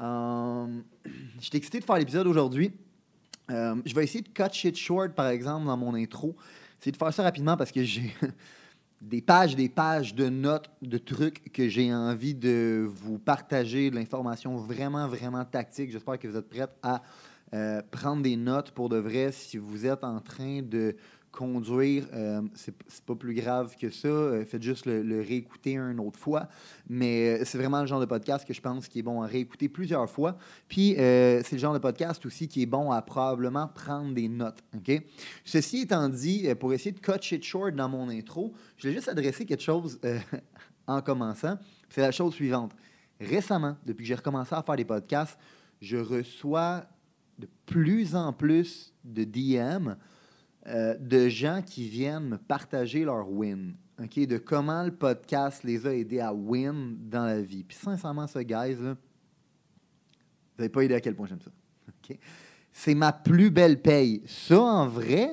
Euh, je suis excité de faire l'épisode aujourd'hui. Euh, je vais essayer de cut shit short, par exemple, dans mon intro. Essayer de faire ça rapidement parce que j'ai des pages, des pages de notes, de trucs que j'ai envie de vous partager, de l'information vraiment, vraiment tactique. J'espère que vous êtes prêts à euh, prendre des notes pour de vrai si vous êtes en train de conduire, euh, c'est pas plus grave que ça. Euh, faites juste le, réécouter une autre fois. Mais euh, c'est vraiment le genre de podcast que je pense qui est bon à réécouter plusieurs fois. Puis euh, c'est le genre de podcast aussi qui est bon à probablement prendre des notes. ok? Ceci étant dit, pour essayer de cut shit short dans mon intro, je vais juste adresser quelque chose en commençant. C'est la chose suivante. Récemment, depuis que j'ai recommencé à faire des podcasts, je reçois de plus en plus de DM euh, de gens qui viennent me partager leur win. ok, De comment le podcast les a aidés à win dans la vie. Puis sincèrement, ça, guys, là, vous n'avez pas idée à quel point j'aime ça. ok? C'est ma plus belle paye. Ça, en vrai,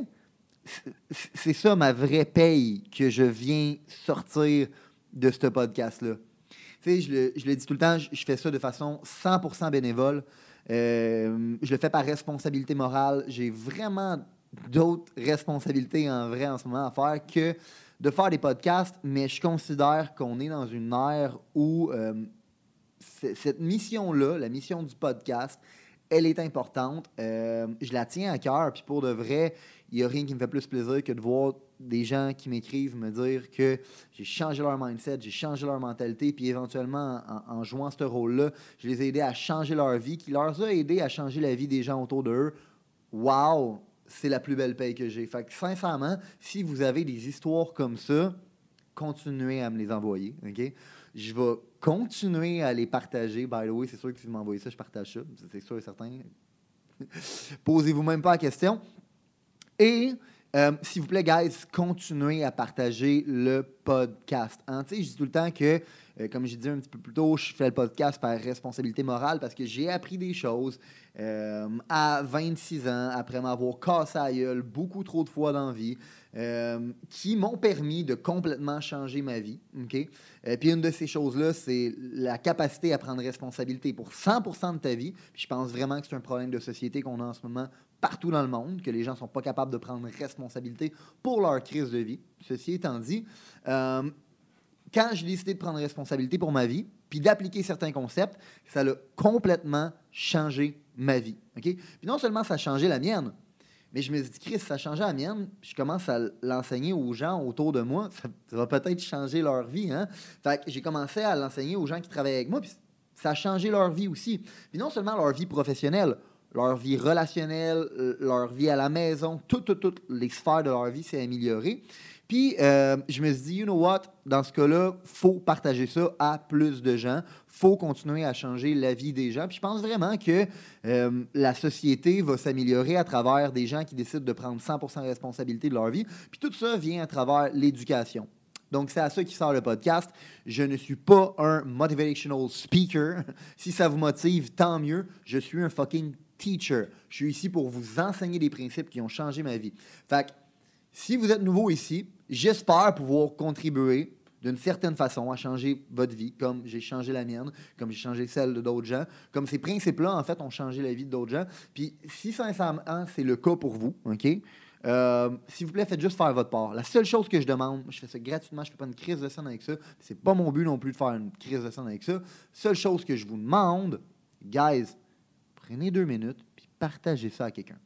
c'est- ça ma vraie paye que je viens sortir de ce podcast-là. Tu sais, je le, je le dis tout le temps, je, je fais ça de façon 100% bénévole. Euh, je le fais par responsabilité morale. J'ai vraiment d'autres responsabilités en vrai en ce moment à faire que de faire des podcasts, mais je considère qu'on est dans une ère où euh, cette mission-là, la mission du podcast, elle est importante. Euh, je la tiens à cœur, puis pour de vrai, il n'y a rien qui me fait plus plaisir que de voir des gens qui m'écrivent me dire que j'ai changé leur mindset, j'ai changé leur mentalité, puis éventuellement, en, en jouant ce rôle-là, je les ai aidés à changer leur vie, qui leur a aidé à changer la vie des gens autour d'eux. Wow! C'est la plus belle paye que j'ai. Fait que sincèrement, si vous avez des histoires comme ça, continuez à me les envoyer. OK? Je vais continuer à les partager. By the way, c'est sûr que si vous m'envoyez ça, je partage ça. C'est sûr et certain. Posez-vous même pas la question. Et euh, s'il vous plaît, guys, continuez à partager le podcast. Hein, je dis tout le temps que, euh, comme j'ai dit un petit peu plus tôt, je fais le podcast par responsabilité morale parce que j'ai appris des choses euh, à 26 ans, après m'avoir cassé la gueule beaucoup trop de fois dans la vie, euh, qui m'ont permis de complètement changer ma vie. OK? Euh, puis une de ces choses-là, c'est la capacité à prendre responsabilité pour 100% de ta vie. Je pense vraiment que c'est un problème de société qu'on a en ce moment partout dans le monde, que les gens ne sont pas capables de prendre responsabilité pour leur crise de vie. Ceci étant dit, quand j'ai décidé de prendre responsabilité pour ma vie, puis d'appliquer certains concepts, ça a complètement changé ma vie. Puis non seulement ça a changé la mienne, mais je me suis dit, Chris, ça a changé la mienne, je commence à l'enseigner aux gens autour de moi, ça, va peut-être changer leur vie. Hein? Fait que j'ai commencé à l'enseigner aux gens qui travaillent avec moi, puis ça a changé leur vie aussi. Puis non seulement leur vie professionnelle, leur vie relationnelle, leur vie à la maison, toutes les sphères de leur vie s'est améliorée. Puis, euh, je me suis dit, you know what, dans ce cas-là, faut partager ça à plus de gens. faut continuer à changer la vie des gens. Puis, je pense vraiment que euh, la société va s'améliorer à travers des gens qui décident de prendre 100% responsabilité de leur vie. Puis, tout ça vient à travers l'éducation. Donc, c'est à ça qui sort le podcast. Je ne suis pas un motivational speaker. si ça vous motive, tant mieux. Je suis un fucking teacher. Je suis ici pour vous enseigner des principes qui ont changé ma vie. Fait que, si vous êtes nouveau ici, j'espère pouvoir contribuer d'une certaine façon à changer votre vie, comme j'ai changé la mienne, comme j'ai changé celle de d'autres gens, comme ces principes-là, en fait, ont changé la vie d'autres gens. Puis, si sincèrement, c'est le cas pour vous, OK? Euh, S'il vous plaît, faites juste faire votre part. La seule chose que je demande, je fais ça gratuitement, je ne fais pas une crise de scène avec ça. C'est pas mon but non plus de faire une crise de scène avec ça. Seule chose que je vous demande, guys, prenez deux minutes puis partagez ça à quelqu'un.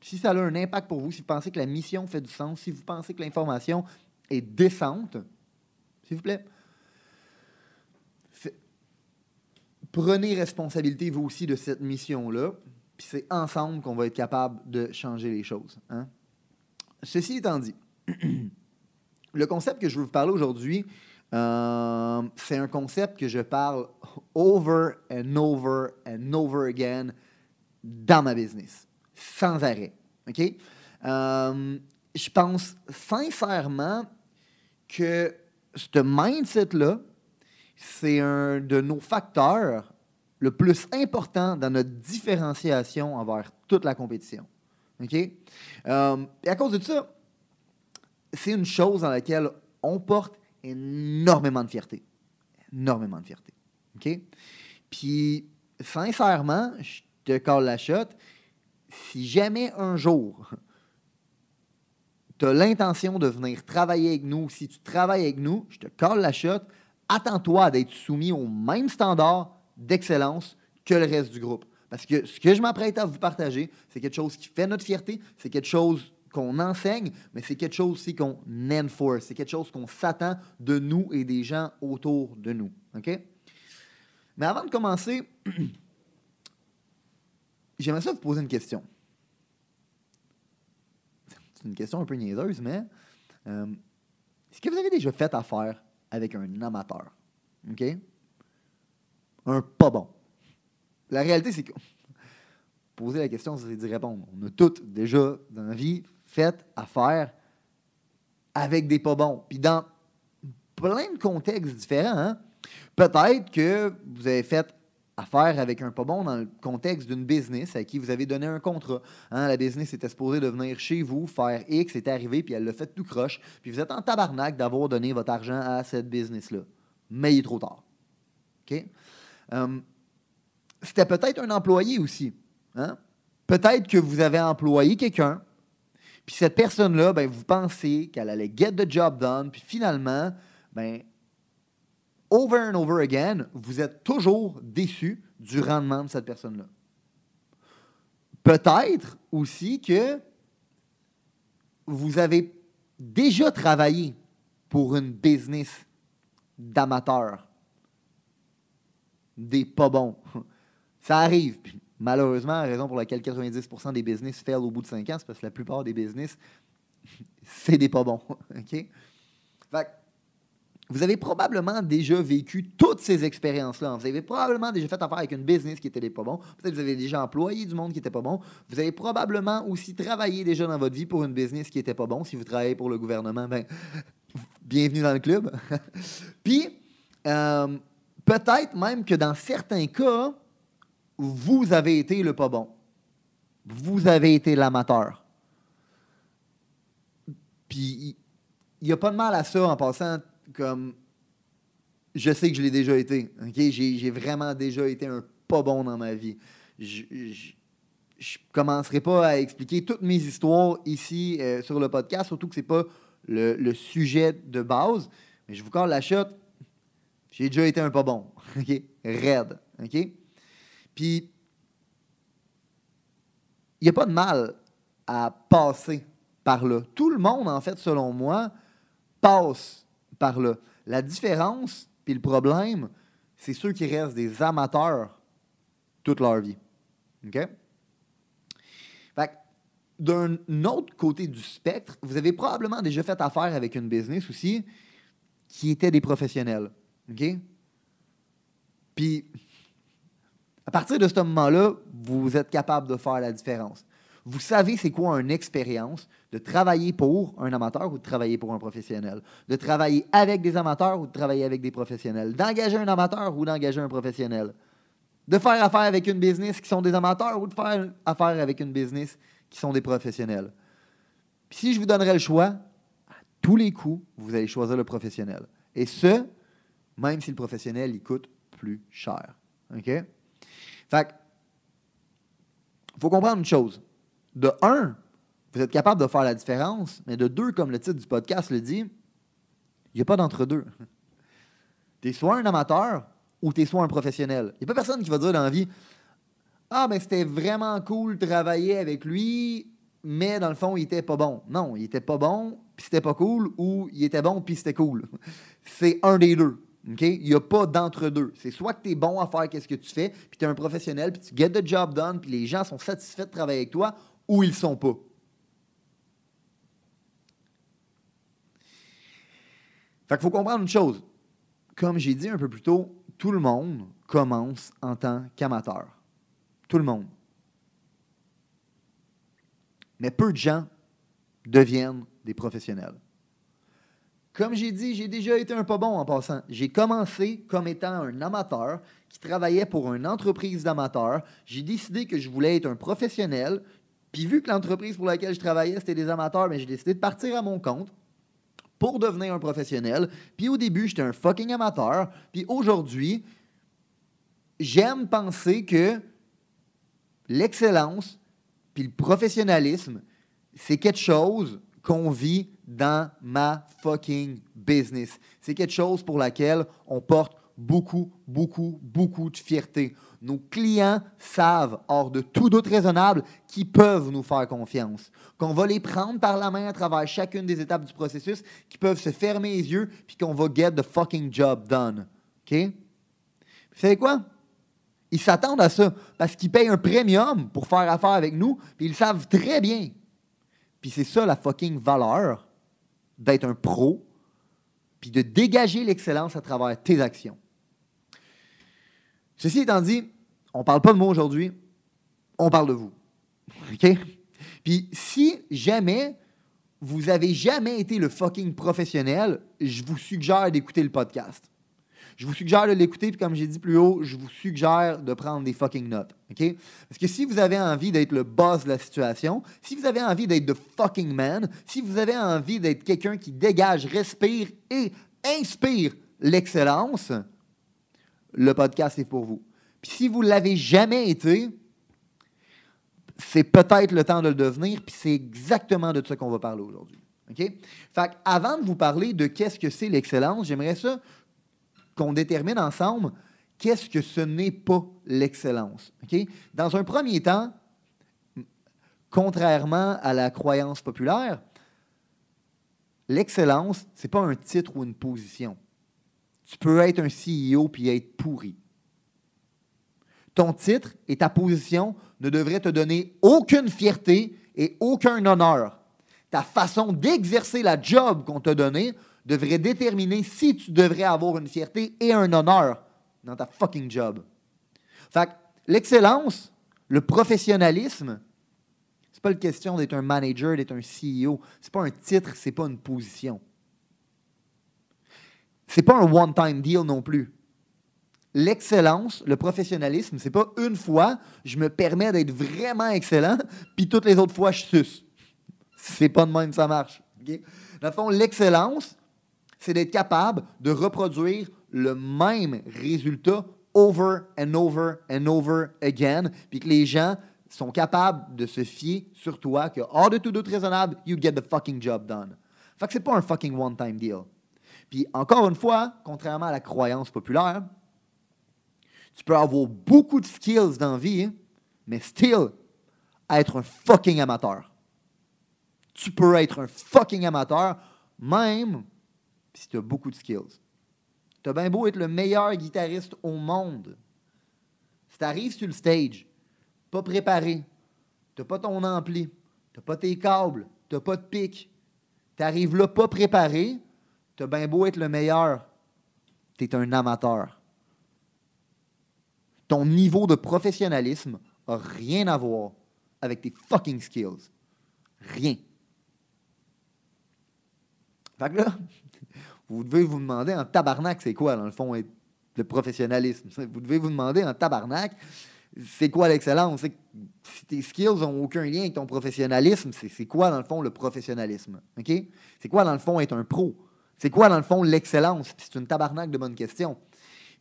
Si ça a un impact pour vous, si vous pensez que la mission fait du sens, si vous pensez que l'information est décente, s'il vous plaît, prenez responsabilité vous aussi de cette mission-là. Puis c'est ensemble qu'on va être capable de changer les choses. hein. Ceci étant dit, le concept que je veux vous parler aujourd'hui, Euh, c'est un concept que je parle over and over and over again dans ma business, sans arrêt. OK? Euh, je pense sincèrement que ce mindset-là, c'est un de nos facteurs le plus important dans notre différenciation envers toute la compétition. OK? Euh, et à cause de ça, c'est une chose dans laquelle on porte énormément de fierté. Énormément de fierté. OK? Puis, sincèrement, je te colle la shot. Si jamais un jour, tu as l'intention de venir travailler avec nous, si tu travailles avec nous, je te colle la shot, attends-toi d'être soumis au même standard d'excellence que le reste du groupe. Parce que ce que je m'apprête à vous partager, c'est quelque chose qui fait notre fierté, c'est quelque chose qu'on enseigne, mais c'est quelque chose aussi qu'on enforce, c'est quelque chose qu'on s'attend de nous et des gens autour de nous. OK? Mais avant de commencer, j'aimerais ça vous poser une question. C'est une question un peu niaiseuse, mais euh, est-ce que vous avez déjà fait affaire avec un amateur? OK? Un pas bon. La réalité, c'est que poser la question, c'est d'y répondre. On a toutes déjà dans la vie fait affaire avec des pas bons. Puis dans plein de contextes différents, hein. peut-être que vous avez fait affaire avec un pas bon dans le contexte d'une business à qui vous avez donné un contrat. Hein. la business était supposée de venir chez vous, faire X, c'est arrivé, puis elle l'a fait tout croche. Puis vous êtes en tabarnak d'avoir donné votre argent à cette business-là. Mais il est trop tard. OK? Euh, c'était peut-être un employé aussi. Hein? Peut-être que vous avez employé quelqu'un, puis cette personne-là, ben, vous pensez qu'elle allait get the job done, puis finalement, ben, over and over again, vous êtes toujours déçu du rendement de cette personne-là. Peut-être aussi que vous avez déjà travaillé pour une business d'amateurs, des pas bons. Ça arrive. Malheureusement, la raison pour laquelle 90% des business fail au bout de 5 ans, c'est parce que la plupart des business, c'est des pas bons. OK? Vous avez probablement déjà vécu toutes ces expériences-là. Vous avez probablement déjà fait affaire avec une business qui était pas bons. Peut-être que vous avez déjà employé du monde qui n'était pas bon. Vous avez probablement aussi travaillé déjà dans votre vie pour une business qui n'était pas bon. Si vous travaillez pour le gouvernement, ben, bienvenue dans le club. Puis, euh, peut-être même que dans certains cas, vous avez été le pas bon. Vous avez été l'amateur. Puis, il n'y a pas de mal à ça en passant comme. Je sais que je l'ai déjà été. J'ai vraiment déjà été un pas bon dans ma vie. Je ne commencerai pas à expliquer toutes mes histoires ici euh, sur le podcast, surtout que ce n'est pas le, sujet de base. Mais je vous parle la chute. J'ai déjà été un pas bon. OK? OK? Puis, il n'y a pas de mal à passer par là. Tout le monde, en fait, selon moi, passe par là. La différence, puis le problème, c'est ceux qui restent des amateurs toute leur vie. OK? D'un autre côté du spectre, vous avez probablement déjà fait affaire avec une business aussi qui était des professionnels. OK? Puis, à partir de ce moment-là, vous êtes capable de faire la différence. Vous savez c'est quoi une expérience? De travailler pour un amateur ou de travailler pour un professionnel, de travailler avec des amateurs ou de travailler avec des professionnels, d'engager un amateur ou d'engager un professionnel, de faire affaire avec une business qui sont des amateurs ou de faire affaire avec une business qui sont des professionnels? Si je vous donnerais le choix, à tous les coups, vous allez choisir le professionnel. Et ce, même si le professionnel, il coûte plus cher. OK? Fait faut comprendre une chose. De un, vous êtes capable de faire la différence, mais de deux, comme le titre du podcast le dit, il n'y a pas d'entre-deux. Tu es soit un amateur ou tu es soit un professionnel. Il n'y a pas personne qui va dire dans la vie Ah, mais c'était vraiment cool de travailler avec lui, mais dans le fond, il était pas bon. Non, il était pas bon, puis c'était pas cool, ou il était bon, puis c'était cool. C'est un des deux. Il n'y a pas d'entre-deux. C'est soit que tu es bon à faire ce que tu fais, puis tu es un professionnel, puis tu get the job done, puis les gens sont satisfaits de travailler avec toi, ou ils sont pas. Fait qu'il faut comprendre une chose. comme j'ai dit un peu plus tôt, tout le monde commence en tant qu'amateur. Tout le monde. Mais peu de gens deviennent des professionnels. Comme j'ai dit, j'ai déjà été un pas bon en passant. J'ai commencé comme étant un amateur qui travaillait pour une entreprise d'amateurs. J'ai décidé que je voulais être un professionnel. Puis vu que l'entreprise pour laquelle je travaillais, c'était des amateurs, mais j'ai décidé de partir à mon compte pour devenir un professionnel. Puis au début, j'étais un fucking amateur. Puis aujourd'hui, j'aime penser que l'excellence puis le professionnalisme, c'est quelque chose qu'on vit dans ma fucking business. C'est quelque chose pour laquelle on porte beaucoup, beaucoup, beaucoup de fierté. Nos clients savent, hors de tout doute raisonnable, qu'ils peuvent nous faire confiance. Qu'on va les prendre par la main à travers chacune des étapes du processus, qu'ils peuvent se fermer les yeux, puis qu'on va get the fucking job done. OK? Vous savez quoi? Ils s'attendent à ça parce qu'ils payent un premium pour faire affaire avec nous, puis ils savent très bien. Puis c'est ça la fucking valeur d'être un pro, puis de dégager l'excellence à travers tes actions. Ceci étant dit, on ne parle pas de moi aujourd'hui, on parle de vous. OK? Puis si jamais vous avez jamais été le fucking professionnel, je vous suggère d'écouter le podcast. Je vous suggère de l'écouter, puis comme j'ai dit plus haut, je vous suggère de prendre des fucking notes. OK? Parce que si vous avez envie d'être le boss de la situation, si vous avez envie d'être the fucking man, si vous avez envie d'être quelqu'un qui dégage, respire et inspire l'excellence, le podcast est pour vous. Puis si vous ne l'avez jamais été, c'est peut-être le temps de le devenir, puis c'est exactement de ça qu'on va parler aujourd'hui. OK? Fait avant de vous parler de qu'est-ce que c'est l'excellence, j'aimerais ça qu'on détermine ensemble qu'est-ce que ce n'est pas l'excellence. Dans un premier temps, contrairement à la croyance populaire, l'excellence, ce n'est pas un titre ou une position. Tu peux être un CEO puis être pourri. Ton titre et ta position ne devraient te donner aucune fierté et aucun honneur. Ta façon d'exercer la job qu'on t'a donnée devrait déterminer si tu devrais avoir une fierté et un honneur dans ta fucking job. Fait l'excellence, le professionnalisme, c'est pas la question d'être un manager, d'être un CEO. C'est pas un titre, c'est pas une position. C'est pas un one-time deal non plus. L'excellence, le professionnalisme, c'est pas une fois, je me permets d'être vraiment excellent, puis toutes les autres fois, je suce. C'est pas de même ça marche. Dans le fond, l'excellence, c'est d'être capable de reproduire le même résultat over and over and over again, puis que les gens sont capables de se fier sur toi, que hors de tout doute raisonnable, you get the fucking job done. Fait c'est pas un fucking one-time deal. Puis encore une fois, contrairement à la croyance populaire, tu peux avoir beaucoup de skills dans la vie, mais still être un fucking amateur. Tu peux être un fucking amateur, même si tu as beaucoup de skills. Tu as bien beau être le meilleur guitariste au monde. Si tu arrives sur le stage, pas préparé, tu pas ton ampli, tu pas tes câbles, tu pas de pic, tu arrives là pas préparé, tu as bien beau être le meilleur, tu es un amateur. Ton niveau de professionnalisme n'a rien à voir avec tes fucking skills. Rien. Fait que là, vous devez vous demander en tabarnak, c'est quoi, dans le fond, le professionnalisme? Vous devez vous demander en tabarnak, c'est quoi l'excellence? Si tes skills n'ont aucun lien avec ton professionnalisme, c'est quoi, dans le fond, le professionnalisme? C'est quoi, dans le fond, être un pro? C'est quoi, dans le fond, l'excellence? C'est une tabarnak de bonnes questions.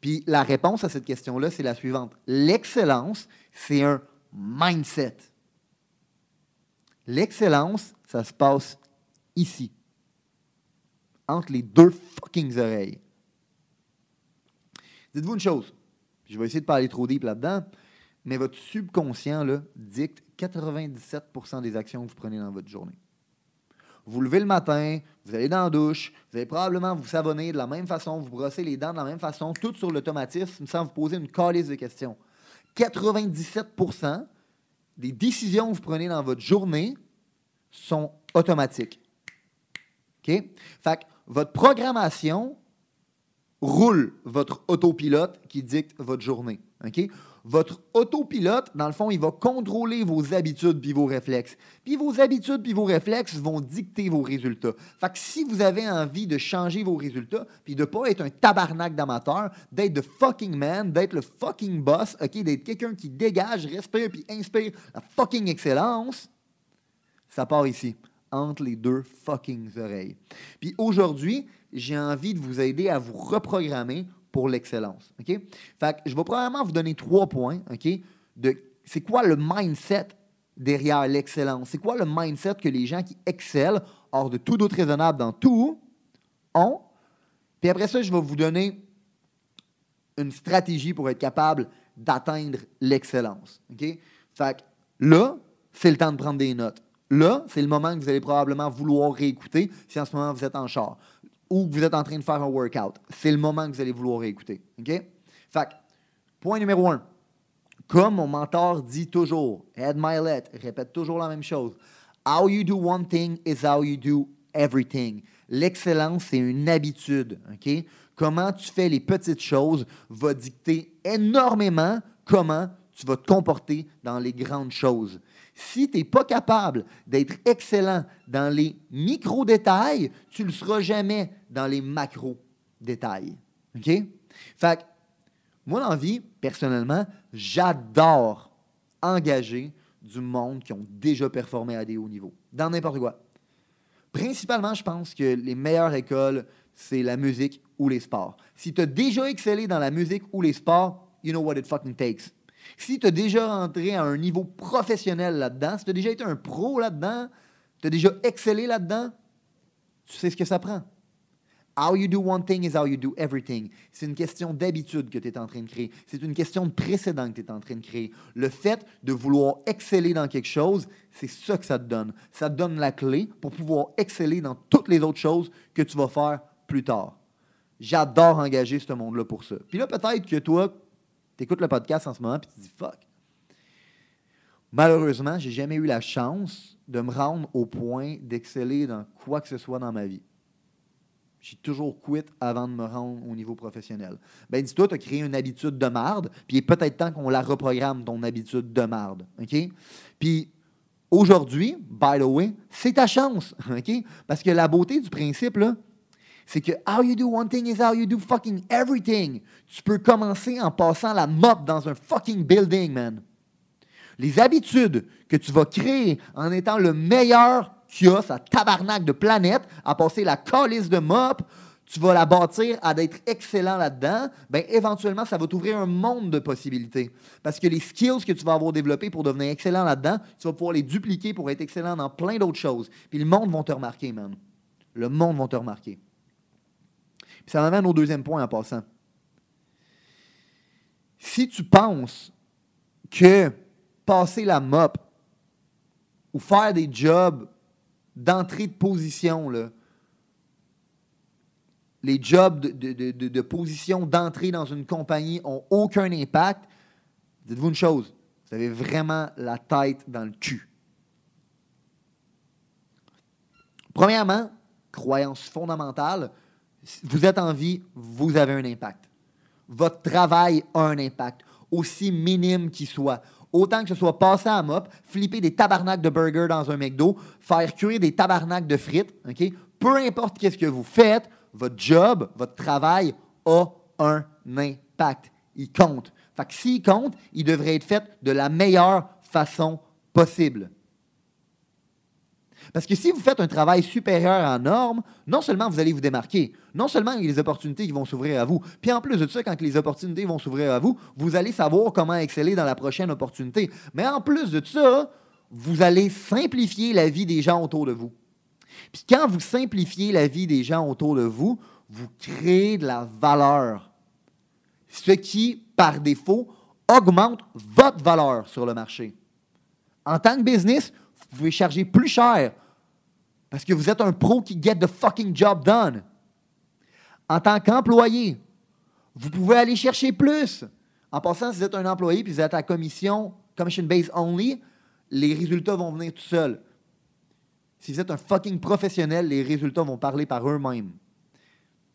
Puis la réponse à cette question-là, c'est la suivante. L'excellence, c'est un mindset. L'excellence, ça se passe ici entre les deux fucking oreilles. Dites-vous une chose, je vais essayer de pas aller trop deep là-dedans, mais votre subconscient dicte 97% des actions que vous prenez dans votre journée. Vous levez le matin, vous allez dans la douche, vous allez probablement vous savonner de la même façon, vous brossez les dents de la même façon, tout sur l'automatisme sans vous poser une calice de questions. 97% des décisions que vous prenez dans votre journée sont automatiques. OK? Fait votre programmation roule votre autopilote qui dicte votre journée. OK? Votre autopilote, dans le fond, il va contrôler vos habitudes puis vos réflexes. Puis vos habitudes puis vos réflexes vont dicter vos résultats. Fait que si vous avez envie de changer vos résultats, puis de pas être un tabarnak d'amateur, d'être the fucking man, d'être le fucking boss, OK, d'être quelqu'un qui dégage, respire puis inspire la fucking excellence, ça part ici, entre les deux fucking oreilles. Puis aujourd'hui, j'ai envie de vous aider à vous reprogrammer pour l'excellence. OK? Fait que je vais probablement vous donner trois points, OK? De c'est quoi le mindset derrière l'excellence? C'est quoi le mindset que les gens qui excellent, hors de tout doute raisonnable dans tout, ont? Puis après ça, je vais vous donner une stratégie pour être capable d'atteindre l'excellence. OK? Fait que là, c'est le temps de prendre des notes. Là, c'est le moment que vous allez probablement vouloir réécouter si en ce moment vous êtes en char ou vous êtes en train de faire un workout. C'est le moment que vous allez vouloir écouter. OK? Fait point numéro un. Comme mon mentor dit toujours, Ed Milet répète toujours la même chose. How you do one thing is how you do everything. L'excellence, c'est une habitude. OK? Comment tu fais les petites choses va dicter énormément comment tu vas te comporter dans les grandes choses. Si tu n'es pas capable d'être excellent dans les micro-détails, tu ne le seras jamais dans les macro-détails. OK? Fait que, moi, dans vie, personnellement, j'adore engager du monde qui ont déjà performé à des hauts niveaux, dans n'importe quoi. Principalement, je pense que les meilleures écoles, c'est la musique ou les sports. Si tu as déjà excellé dans la musique ou les sports, you know what it fucking takes. Si tu as déjà rentré à un niveau professionnel là-dedans, si tu as déjà été un pro là-dedans, tu as déjà excellé là-dedans, tu sais ce que ça prend. How you do one thing is how you do everything. C'est une question d'habitude que tu es en train de créer. C'est une question de précédent que tu es en train de créer. Le fait de vouloir exceller dans quelque chose, c'est ça que ça te donne. Ça te donne la clé pour pouvoir exceller dans toutes les autres choses que tu vas faire plus tard. J'adore engager ce monde-là pour ça. Puis là, peut-être que toi, tu écoutes le podcast en ce moment et tu te dis fuck. Malheureusement, j'ai jamais eu la chance de me rendre au point d'exceller dans quoi que ce soit dans ma vie. J'ai toujours quitté avant de me rendre au niveau professionnel. Ben, dis-toi, tu as créé une habitude de marde, puis il est peut-être temps qu'on la reprogramme, ton habitude de marde. Puis aujourd'hui, by the way, c'est ta chance. OK? Parce que la beauté du principe, là, c'est que how you do one thing is how you do fucking everything. Tu peux commencer en passant la mop dans un fucking building, man. Les habitudes que tu vas créer en étant le meilleur a sa tabarnak de planète, à passer la calice de mop, tu vas la bâtir à d'être excellent là-dedans, ben éventuellement, ça va t'ouvrir un monde de possibilités. Parce que les skills que tu vas avoir développés pour devenir excellent là-dedans, tu vas pouvoir les dupliquer pour être excellent dans plein d'autres choses. Puis le monde va te remarquer, man. Le monde va te remarquer ça m'amène au deuxième point en passant. Si tu penses que passer la mop ou faire des jobs d'entrée de position, les jobs de, position d'entrée dans une compagnie ont aucun impact, dites-vous une chose, vous avez vraiment la tête dans le cul. Premièrement, croyance fondamentale, vous êtes en vie, vous avez un impact. Votre travail a un impact, aussi minime qu'il soit. Autant que ce soit passer à mop, flipper des tabarnaks de burger dans un McDo, faire cuire des tabarnaks de frites, OK? Peu importe qu'est-ce que vous faites, votre job, votre travail a un impact. Il compte. Fait que s'il compte, il devrait être fait de la meilleure façon possible. Parce que si vous faites un travail supérieur en normes, non seulement vous allez vous démarquer, non seulement il y a des opportunités qui vont s'ouvrir à vous, puis en plus de ça, quand les opportunités vont s'ouvrir à vous, vous allez savoir comment exceller dans la prochaine opportunité. Mais en plus de ça, vous allez simplifier la vie des gens autour de vous. Puis quand vous simplifiez la vie des gens autour de vous, vous créez de la valeur. Ce qui, par défaut, augmente votre valeur sur le marché. En tant que business, vous pouvez charger plus cher parce que vous êtes un pro qui get the fucking job done. En tant qu'employé, vous pouvez aller chercher plus. En passant, si vous êtes un employé puis vous êtes à commission, commission based only, les résultats vont venir tout seuls. Si vous êtes un fucking professionnel, les résultats vont parler par eux-mêmes.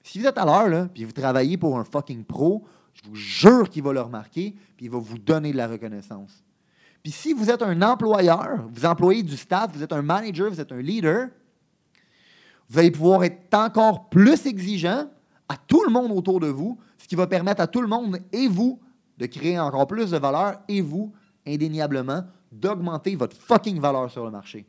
Si vous êtes à l'heure, là, puis vous travaillez pour un fucking pro, je vous jure qu'il va le remarquer, puis il va vous donner de la reconnaissance. Puis si vous êtes un employeur, vous employez du staff, vous êtes un manager, vous êtes un leader, vous allez pouvoir être encore plus exigeant à tout le monde autour de vous, ce qui va permettre à tout le monde et vous de créer encore plus de valeur et vous, indéniablement, d'augmenter votre fucking valeur sur le marché.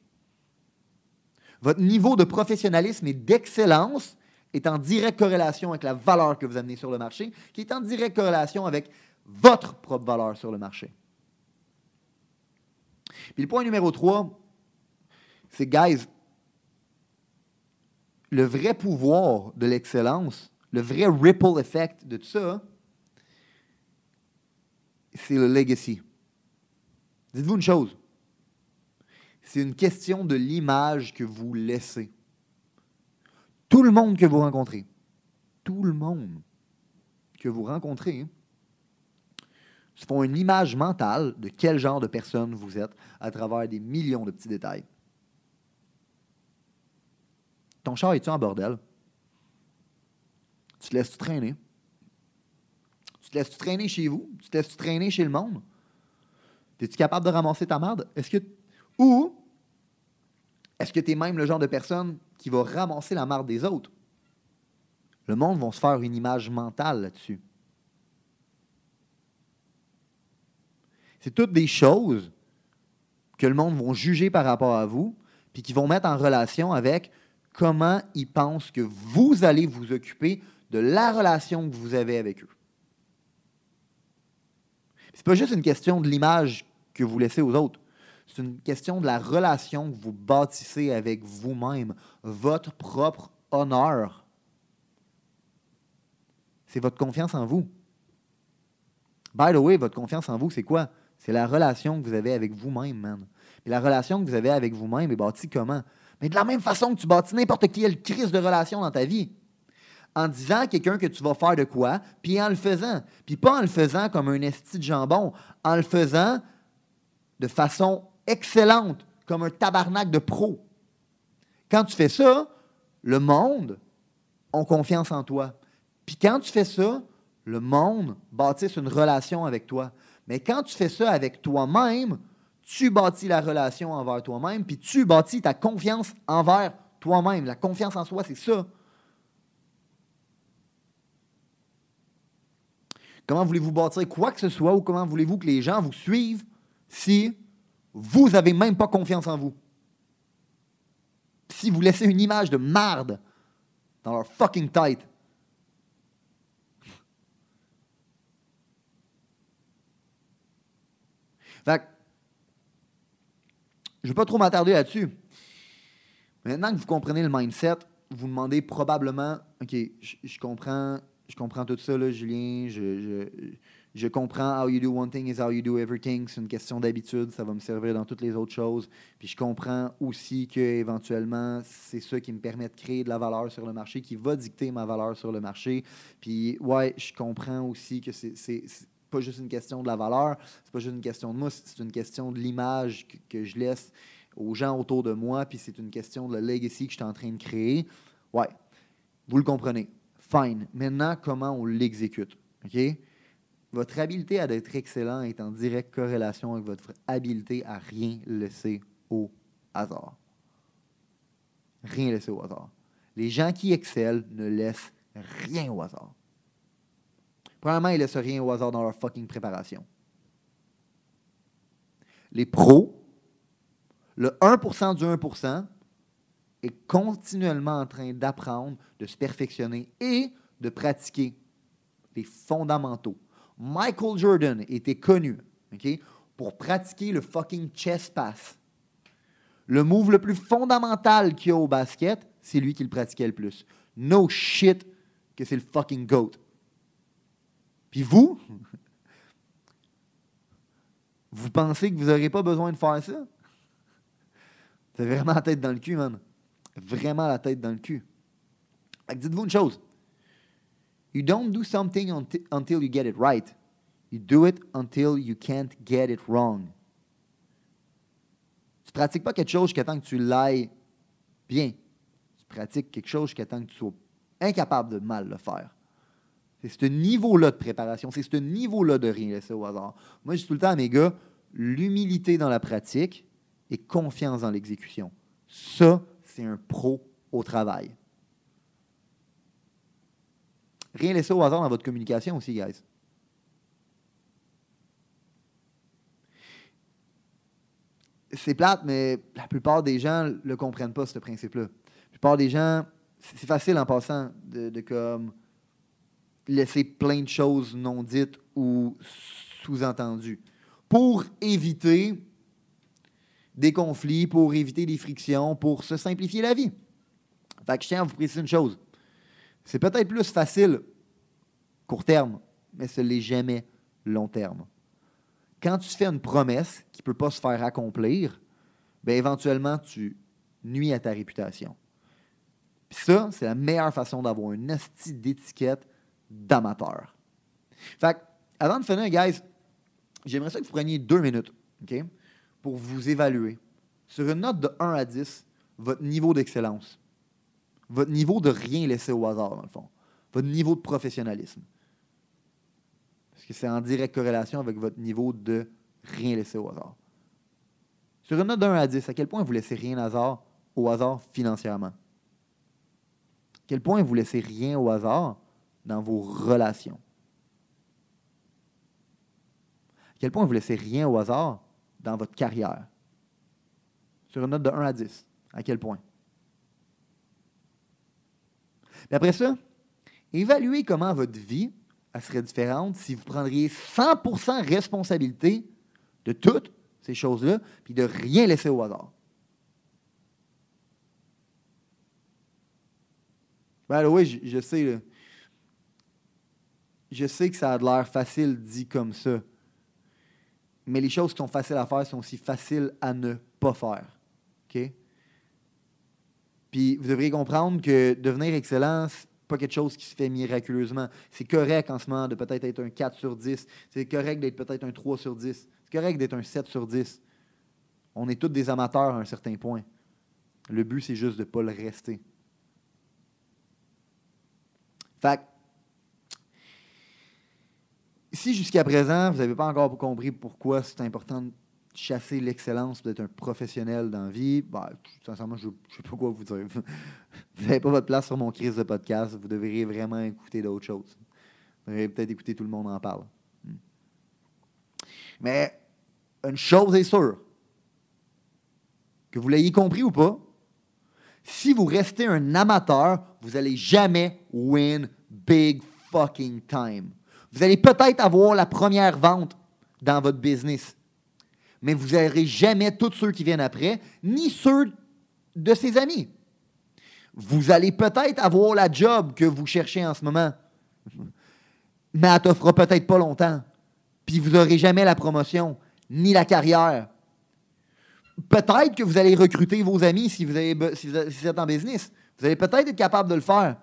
Votre niveau de professionnalisme et d'excellence est en directe corrélation avec la valeur que vous amenez sur le marché, qui est en directe corrélation avec votre propre valeur sur le marché. Puis le point numéro 3, c'est, guys, le vrai pouvoir de l'excellence, le vrai ripple effect de tout ça, c'est le legacy. Dites-vous une chose, c'est une question de l'image que vous laissez. Tout le monde que vous rencontrez, tout le monde que vous rencontrez, se font une image mentale de quel genre de personne vous êtes à travers des millions de petits détails. Ton char est-tu en bordel? Tu te laisses-tu traîner? Tu te laisses-tu traîner chez vous? Tu te laisses-tu traîner chez le monde? Es-tu capable de ramasser ta merde? Est-ce que. Ou est-ce que tu es même le genre de personne qui va ramasser la marde des autres? Le monde va se faire une image mentale là-dessus. C'est toutes des choses que le monde va juger par rapport à vous, puis qui vont mettre en relation avec comment ils pensent que vous allez vous occuper de la relation que vous avez avec eux. C'est pas juste une question de l'image que vous laissez aux autres. C'est une question de la relation que vous bâtissez avec vous-même, votre propre honneur. C'est votre confiance en vous. By the way, votre confiance en vous, c'est quoi? C'est la relation que vous avez avec vous-même, man. Et la relation que vous avez avec vous-même est bâtie comment? Mais de la même façon que tu bâtis n'importe quelle crise de relation dans ta vie. En disant à quelqu'un que tu vas faire de quoi, puis en le faisant. Puis pas en le faisant comme un esti de jambon, en le faisant de façon excellente, comme un tabarnak de pro. Quand tu fais ça, le monde a confiance en toi. Puis quand tu fais ça, le monde bâtisse une relation avec toi. Mais quand tu fais ça avec toi-même, tu bâtis la relation envers toi-même, puis tu bâtis ta confiance envers toi-même. La confiance en soi, c'est ça. Comment voulez-vous bâtir quoi que ce soit ou comment voulez-vous que les gens vous suivent si vous n'avez même pas confiance en vous? Si vous laissez une image de marde dans leur fucking tête. Fait je ne vais pas trop m'attarder là-dessus. Maintenant que vous comprenez le mindset, vous demandez probablement, OK, je, comprends, je comprends tout ça, là, Julien, je, je, comprends how you do one thing is how you do everything, c'est une question d'habitude, ça va me servir dans toutes les autres choses. Puis je comprends aussi que éventuellement, c'est ça qui me permet de créer de la valeur sur le marché, qui va dicter ma valeur sur le marché. Puis ouais, je comprends aussi que c'est pas juste une question de la valeur, c'est pas juste une question de moi, c'est une question de l'image que, je laisse aux gens autour de moi, puis c'est une question de la legacy que je suis en train de créer. Ouais, vous le comprenez. Fine. Maintenant, comment on l'exécute? OK? Votre habileté à être excellent est en directe corrélation avec votre habileté à rien laisser au hasard. Rien laisser au hasard. Les gens qui excellent ne laissent rien au hasard. Premièrement, ils laissent rien au hasard dans leur fucking préparation. Les pros, le 1% du 1% est continuellement en train d'apprendre, de se perfectionner et de pratiquer les fondamentaux. Michael Jordan était connu pour pratiquer le fucking chess pass. Le move le plus fondamental qu'il y a au basket, c'est lui qui le pratiquait le plus. No shit que c'est le fucking GOAT. Puis vous, vous pensez que vous n'aurez pas besoin de faire ça? Avez vraiment la tête dans le cul, man. Vraiment la tête dans le cul. Dites-vous une chose. You don't do something until you get it right. You do it until you can't get it wrong. Tu ne pratiques pas quelque chose jusqu'à temps que tu l'ailles bien. Tu pratiques quelque chose jusqu'à temps que tu sois incapable de mal le faire. C'est ce niveau-là de préparation, c'est ce niveau-là de rien laisser au hasard. Moi, je dis tout le temps à mes gars, l'humilité dans la pratique et confiance dans l'exécution. Ça, c'est un pro au travail. Rien laisser au hasard dans votre communication aussi, guys. C'est plate, mais la plupart des gens ne comprennent pas, ce principe-là. La plupart des gens, c'est facile en passant de comme laisser plein de choses non dites ou sous-entendues pour éviter des conflits, pour éviter des frictions, pour se simplifier la vie. Fait que je tiens à vous préciser une chose. C'est peut-être plus facile court terme, mais ce n'est jamais long terme. Quand tu fais une promesse qui ne peut pas se faire accomplir, bien éventuellement, tu nuis à ta réputation. Puis ça, c'est la meilleure façon d'avoir une astuce d'étiquette d'amateur. Fait avant de finir, guys, j'aimerais ça que vous preniez deux minutes, OK, pour vous évaluer sur une note de 1 à 10 votre niveau d'excellence, votre niveau de rien laisser au hasard, dans le fond, votre niveau de professionnalisme. Parce que c'est en directe corrélation avec votre niveau de rien laisser au hasard? Sur une note de 1 à 10, à quel point vous laissez rien au hasard, au hasard financièrement? À quel point vous laissez rien au hasard dans vos relations? À quel point vous laissez rien au hasard dans votre carrière? Sur une note de 1 à 10, à quel point? Et après ça, évaluez comment votre vie serait différente si vous prendriez 100% responsabilité de toutes ces choses-là, puis de rien laisser au hasard. Ben oui, je, sais. Je sais que ça a l'air facile dit comme ça. Mais les choses qui sont faciles à faire sont aussi faciles à ne pas faire. OK? Puis vous devriez comprendre que devenir excellent, pas quelque chose qui se fait miraculeusement. C'est correct en ce moment de peut-être être un 4 sur 10. C'est correct d'être peut-être un 3 sur 10. C'est correct d'être un 7 sur 10. On est tous des amateurs à un certain point. Le but, c'est juste de ne pas le rester. Fait si jusqu'à présent, vous n'avez pas encore compris pourquoi c'est important de chasser l'excellence, d'être un professionnel dans la vie, ben, sincèrement, je ne sais pas quoi vous dire. vous n'avez pas votre place sur mon crise de podcast. Vous devriez vraiment écouter d'autres choses. Vous devriez peut-être écouter tout le monde en parle. Hmm. Mais une chose est sûre, que vous l'ayez compris ou pas, si vous restez un amateur, vous n'allez jamais win big fucking time. Vous allez peut-être avoir la première vente dans votre business, mais vous n'aurez jamais tous ceux qui viennent après, ni ceux de ses amis. Vous allez peut-être avoir la job que vous cherchez en ce moment, mais elle ne t'offrira peut-être pas longtemps. Puis vous n'aurez jamais la promotion, ni la carrière. Peut-être que vous allez recruter vos amis si vous, si vous êtes en business. Vous allez peut-être être capable de le faire,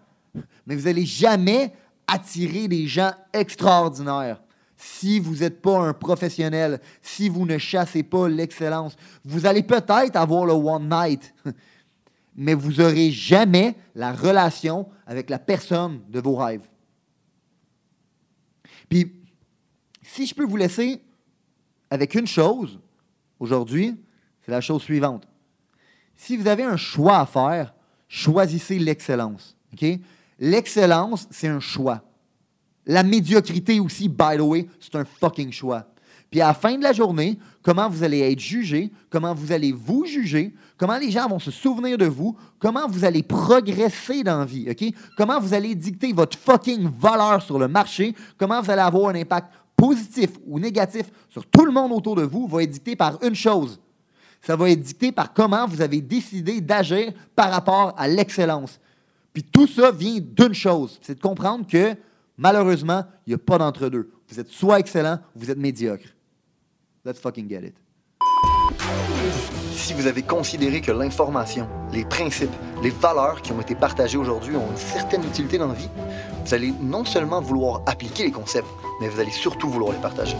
mais vous n'allez jamais attirer des gens extraordinaires si vous n'êtes pas un professionnel, si vous ne chassez pas l'excellence. Vous allez peut-être avoir le one night, mais vous n'aurez jamais la relation avec la personne de vos rêves. Puis, si je peux vous laisser avec une chose aujourd'hui, c'est la chose suivante. Si vous avez un choix à faire, choisissez l'excellence. L'excellence, c'est un choix. La médiocrité aussi, by the way, c'est un fucking choix. Puis à la fin de la journée, comment vous allez être jugé, comment vous allez vous juger, comment les gens vont se souvenir de vous, comment vous allez progresser dans la vie, OK? Comment vous allez dicter votre fucking valeur sur le marché, comment vous allez avoir un impact positif ou négatif sur tout le monde autour de vous, va être dicté par une chose. Ça va être dicté par comment vous avez décidé d'agir par rapport à l'excellence. Puis tout ça vient d'une chose, c'est de comprendre que Malheureusement, il n'y a pas d'entre-deux. Vous êtes soit excellent ou vous êtes médiocre. Let's fucking get it. Si vous avez considéré que l'information, les principes, les valeurs qui ont été partagées aujourd'hui ont une certaine utilité dans la vie, vous allez non seulement vouloir appliquer les concepts, mais vous allez surtout vouloir les partager.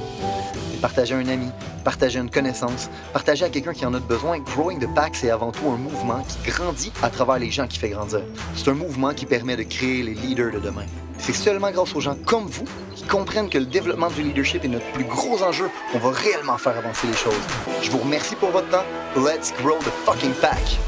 Partager à un ami, partager à une connaissance, partager à quelqu'un qui en a besoin. Growing the Pack, c'est avant tout un mouvement qui grandit à travers les gens qui fait grandir. C'est un mouvement qui permet de créer les leaders de demain. C'est seulement grâce aux gens comme vous qui comprennent que le développement du leadership est notre plus gros enjeu qu'on va réellement faire avancer les choses. Je vous remercie pour votre temps. Let's grow the fucking pack!